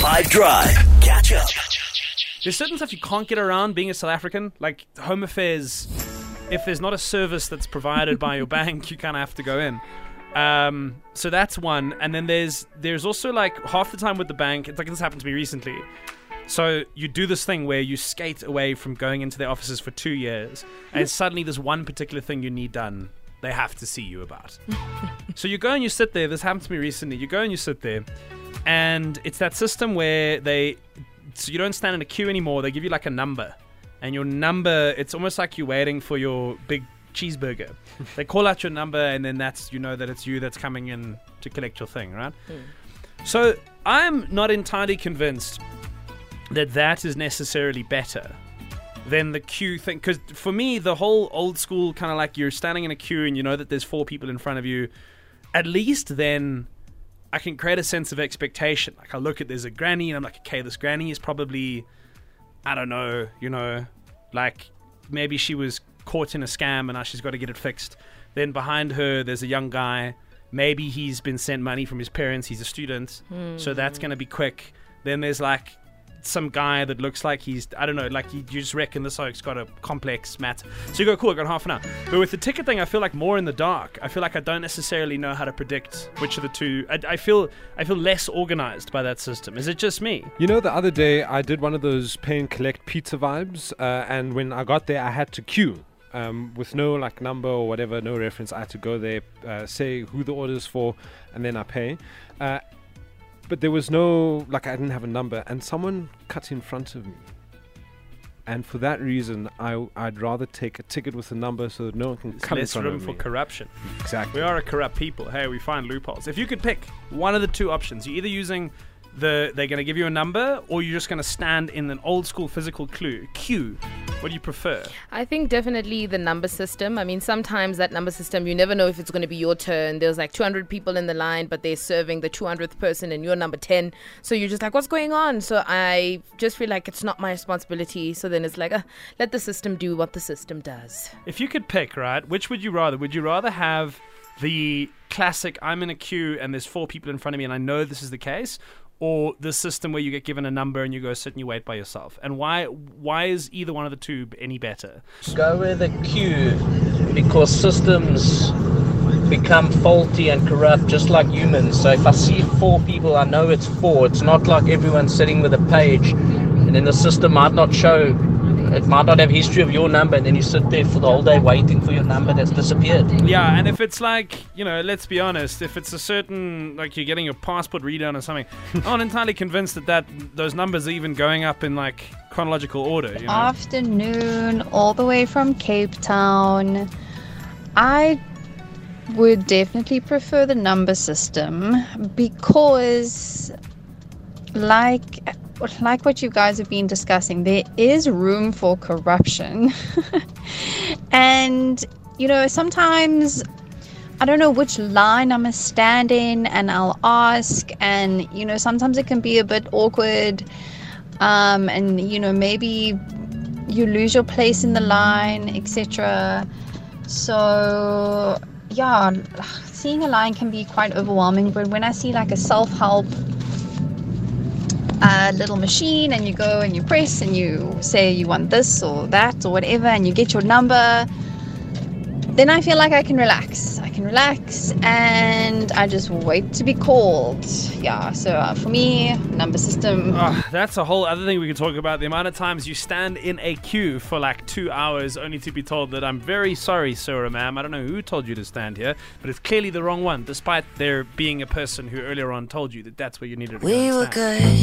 5 Drive. Catch up. There's certain stuff you can't get around being a South African, like home affairs. If there's not a service that's provided by your bank, you kind of have to go in. Um, so that's one, and then there's there's also like half the time with the bank. It's like this happened to me recently. So you do this thing where you skate away from going into their offices for two years, and suddenly there's one particular thing you need done. They have to see you about. so you go and you sit there. This happened to me recently. You go and you sit there, and it's that system where they so you don't stand in a queue anymore. They give you like a number, and your number it's almost like you're waiting for your big cheeseburger. they call out your number, and then that's you know that it's you that's coming in to collect your thing, right? Hmm. So I'm not entirely convinced that that is necessarily better than the queue thing. Because for me, the whole old school kind of like you're standing in a queue and you know that there's four people in front of you. At least then I can create a sense of expectation. Like I look at there's a granny and I'm like, okay, this granny is probably, I don't know, you know, like maybe she was caught in a scam and now she's got to get it fixed. Then behind her there's a young guy. Maybe he's been sent money from his parents. He's a student, so that's hmm. going to be quick. Then there's like some guy that looks like he's I don't know, like you, you just reckon this oak's got a complex matter. So you go, cool, I got half an hour. But with the ticket thing, I feel like more in the dark. I feel like I don't necessarily know how to predict which of the two. I, I feel I feel less organized by that system. Is it just me? You know, the other day I did one of those pay and collect pizza vibes, uh, and when I got there, I had to queue. Um, with no like number or whatever, no reference, I had to go there, uh, say who the order is for, and then I pay. Uh, but there was no like I didn't have a number, and someone cut in front of me. And for that reason, I I'd rather take a ticket with a number so that no one can There's cut in less front room of for corruption. exactly. We are a corrupt people. Hey, we find loopholes. If you could pick one of the two options, you're either using the they're going to give you a number, or you're just going to stand in an old school physical clue queue. What do you prefer? I think definitely the number system. I mean, sometimes that number system, you never know if it's going to be your turn. There's like 200 people in the line, but they're serving the 200th person and you're number 10. So you're just like, what's going on? So I just feel like it's not my responsibility. So then it's like, uh, let the system do what the system does. If you could pick, right, which would you rather? Would you rather have the classic I'm in a queue and there's four people in front of me and I know this is the case? Or the system where you get given a number and you go sit and you wait by yourself, and why why is either one of the two any better? Go with the queue because systems become faulty and corrupt just like humans. So if I see four people, I know it's four. It's not like everyone's sitting with a page and then the system might not show. It might not have history of your number, and then you sit there for the whole day waiting for your number that's disappeared. Yeah, and if it's like, you know, let's be honest, if it's a certain, like you're getting your passport redone or something, I'm not entirely convinced that, that those numbers are even going up in like chronological order, you know? afternoon all the way from Cape Town. I would definitely prefer the number system because like like what you guys have been discussing there is room for corruption. And you know sometimes I don't know which line I'm a stand in and I'll ask and you know sometimes it can be a bit awkward um, and you know maybe you lose your place in the line etc so yeah seeing a line can be quite overwhelming but when i see like a self-help uh, little machine and you go and you press and you say you want this or that or whatever and you get your number then i feel like i can relax i can relax and i just wait to be called yeah so uh, for me number system Ah, that's a whole other thing we could talk about. The amount of times you stand in a queue for like two hours only to be told that I'm very sorry, sir or ma'am. I don't know who told you to stand here, but it's clearly the wrong one, despite there being a person who earlier on told you that that's where you needed to go We were good.